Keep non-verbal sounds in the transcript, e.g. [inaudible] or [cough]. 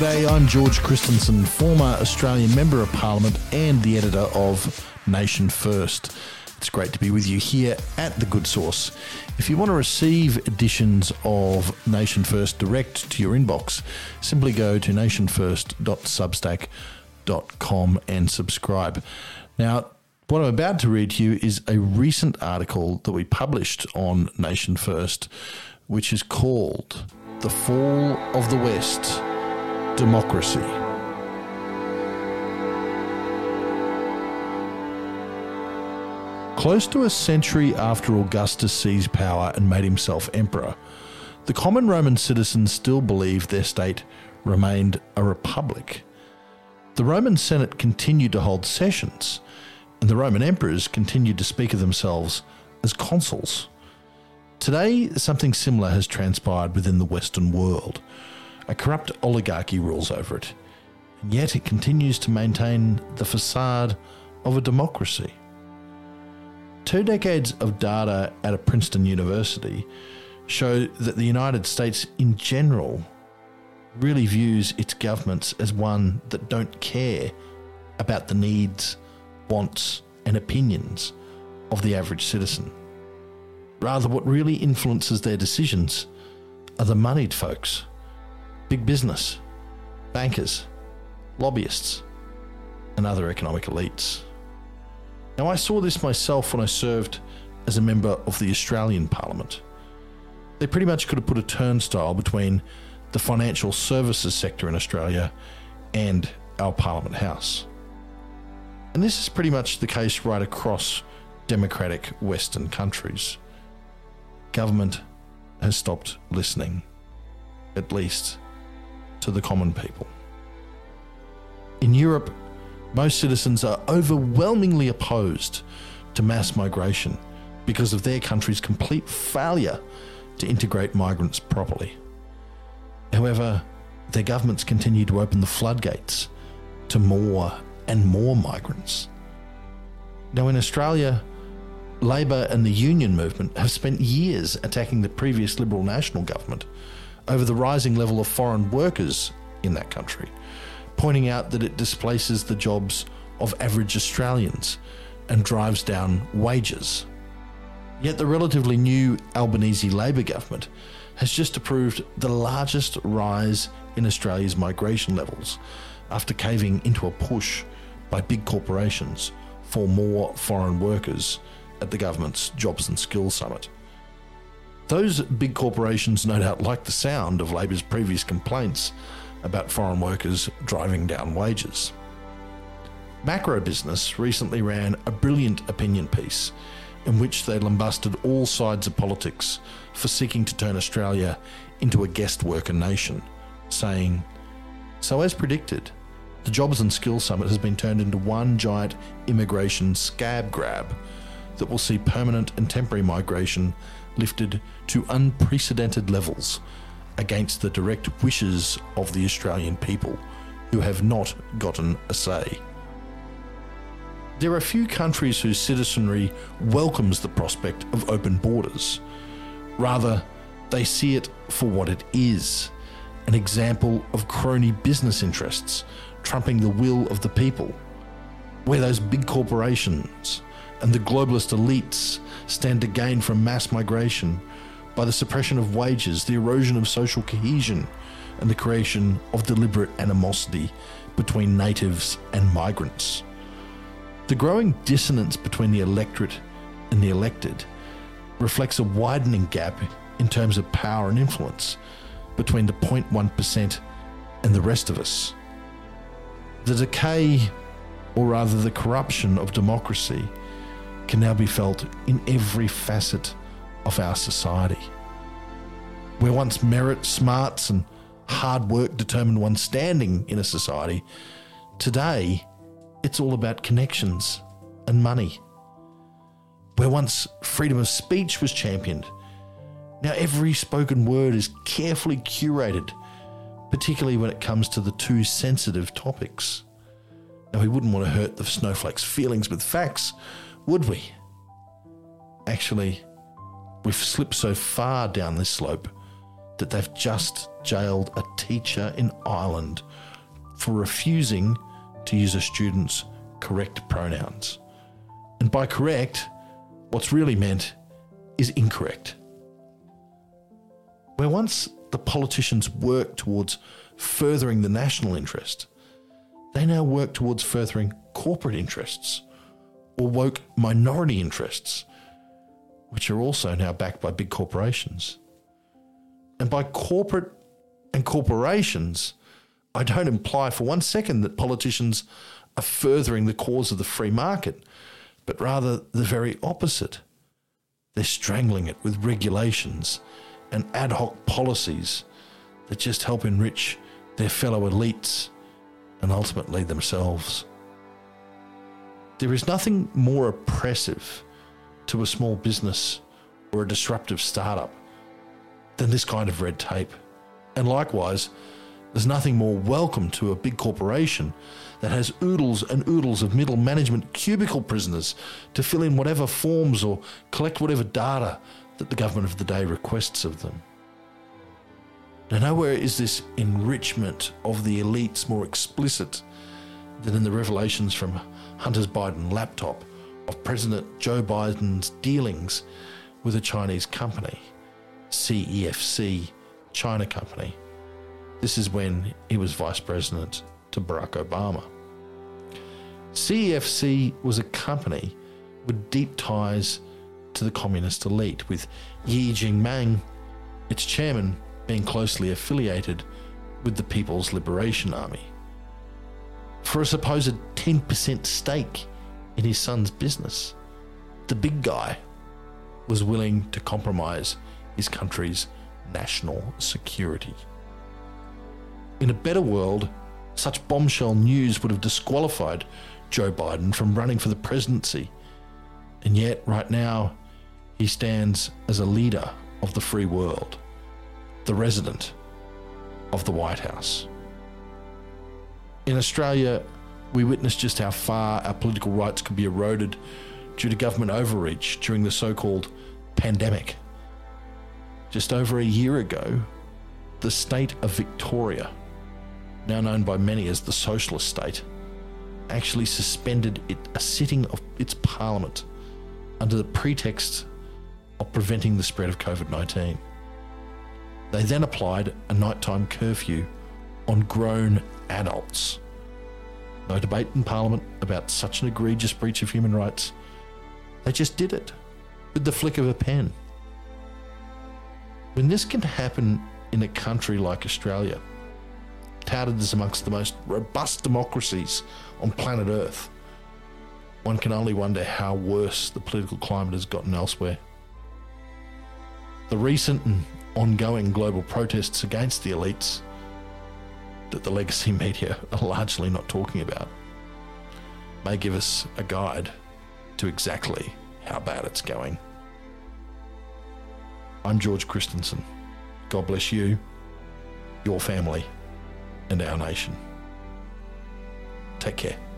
G'day, I'm George Christensen, former Australian Member of Parliament and the editor of Nation First. It's great to be with you here at The Good Sauce. If you want to receive editions of Nation First direct to your inbox, simply go to nationfirst.substack.com and subscribe. Now, what I'm about to read to you is a recent article that we published on Nation First, which is called The Fall of the West Democracy. Close to a century after Augustus seized power and made himself emperor, the common Roman citizens still believed their state remained a republic. The Roman Senate continued to hold sessions, and the Roman emperors continued to speak of themselves as consuls. Today, something similar has transpired within the Western world. A corrupt oligarchy rules over it, and yet it continues to maintain the facade of a democracy. Two decades of data at a Princeton university show that the United States in general really views its governments as one that don't care about the needs, wants, and opinions of the average citizen. Rather, what really influences their decisions are the moneyed folks, big business, bankers, lobbyists, and other economic elites. Now, I saw this myself when I served as a member of the Australian Parliament. They pretty much could have put a turnstile between the financial services sector in Australia and our Parliament House. And this is pretty much the case right across democratic Western countries. Government has stopped listening, at least to the common people. In Europe, most citizens are overwhelmingly opposed to mass migration because of their country's complete failure to integrate migrants properly. However, their governments continue to open the floodgates to more and more migrants. Now, in Australia, Labor and the union movement have spent years attacking the previous Liberal National government over the rising level of foreign workers in that country pointing out that it displaces the jobs of average Australians and drives down wages. Yet the relatively new Albanese Labor government has just approved the largest rise in Australia's migration levels after caving into a push by big corporations for more foreign workers at the government's Jobs and Skills Summit. Those big corporations no doubt like the sound of Labor's previous complaints about foreign workers driving down wages. Macro Business recently ran a brilliant opinion piece in which they lambasted all sides of politics for seeking to turn Australia into a guest worker nation, saying, So, as predicted, the Jobs and Skills Summit has been turned into one giant immigration scab grab that will see permanent and temporary migration lifted to unprecedented levels against the direct wishes of the Australian people, who have not gotten a say. There are few countries whose citizenry welcomes the prospect of open borders. Rather, they see it for what it is an example of crony business interests trumping the will of the people, where those big corporations and the globalist elites stand to gain from mass migration by the suppression of wages, the erosion of social cohesion, and the creation of deliberate animosity between natives and migrants. The growing dissonance between the electorate and the elected reflects a widening gap in terms of power and influence between the 0.1% and the rest of us. The decay, or rather the corruption of democracy, can now be felt in every facet of our society. Where once merit, smarts, and hard work determined one's standing in a society, today it's all about connections and money. Where once freedom of speech was championed, now every spoken word is carefully curated, particularly when it comes to the too sensitive topics. Now, we wouldn't want to hurt the snowflake's feelings with facts, would we? Actually, We've slipped so far down this slope that they've just jailed a teacher in Ireland for refusing to use a student's correct pronouns. And by correct, what's really meant is incorrect. Where once the politicians worked towards furthering the national interest, they now work towards furthering corporate interests or woke minority interests, which are also now backed by big corporations. And by corporate and corporations, I don't imply for one second that politicians are furthering the cause of the free market, but rather the very opposite. They're strangling it with regulations and ad hoc policies that just help enrich their fellow elites and ultimately themselves. There is nothing more oppressive to a small business or a disruptive startup than this kind of red tape. And likewise, there's nothing more welcome to a big corporation that has oodles and oodles of middle management cubicle prisoners to fill in whatever forms or collect whatever data that the government of the day requests of them. Now, nowhere is this enrichment of the elites more explicit than in the revelations from Hunter's Biden laptop of President Joe Biden's dealings with a Chinese company, CEFC China Company. This is when he was vice president to Barack Obama. CEFC was a company with deep ties to the communist elite, with Yi Jinping, its chairman, being closely affiliated with the People's Liberation Army. For a supposed 10% stake in his son's business, the big guy was willing to compromise his country's national security. In a better world, such bombshell news would have disqualified Joe Biden from running for the presidency. And yet, right now, he stands as a leader of the free world the resident of the White House. In Australia, we witnessed just how far our political rights could be eroded due to government overreach during the so called pandemic. Just over a year ago, the state of Victoria, now known by many as the Socialist State, actually suspended it, a sitting of its parliament under the pretext of preventing the spread of COVID 19. They then applied a nighttime curfew on grown adults. No debate in Parliament about such an egregious breach of human rights. They just did it with the flick of a pen. When this can happen in a country like Australia, touted as amongst the most robust democracies on planet Earth, one can only wonder how worse the political climate has gotten elsewhere. The recent and ongoing global protests against the elites that the legacy [laughs] media are largely not talking about may give us a guide to exactly how bad it's going. I'm George Christensen. God bless you, your family, and our nation. Take care.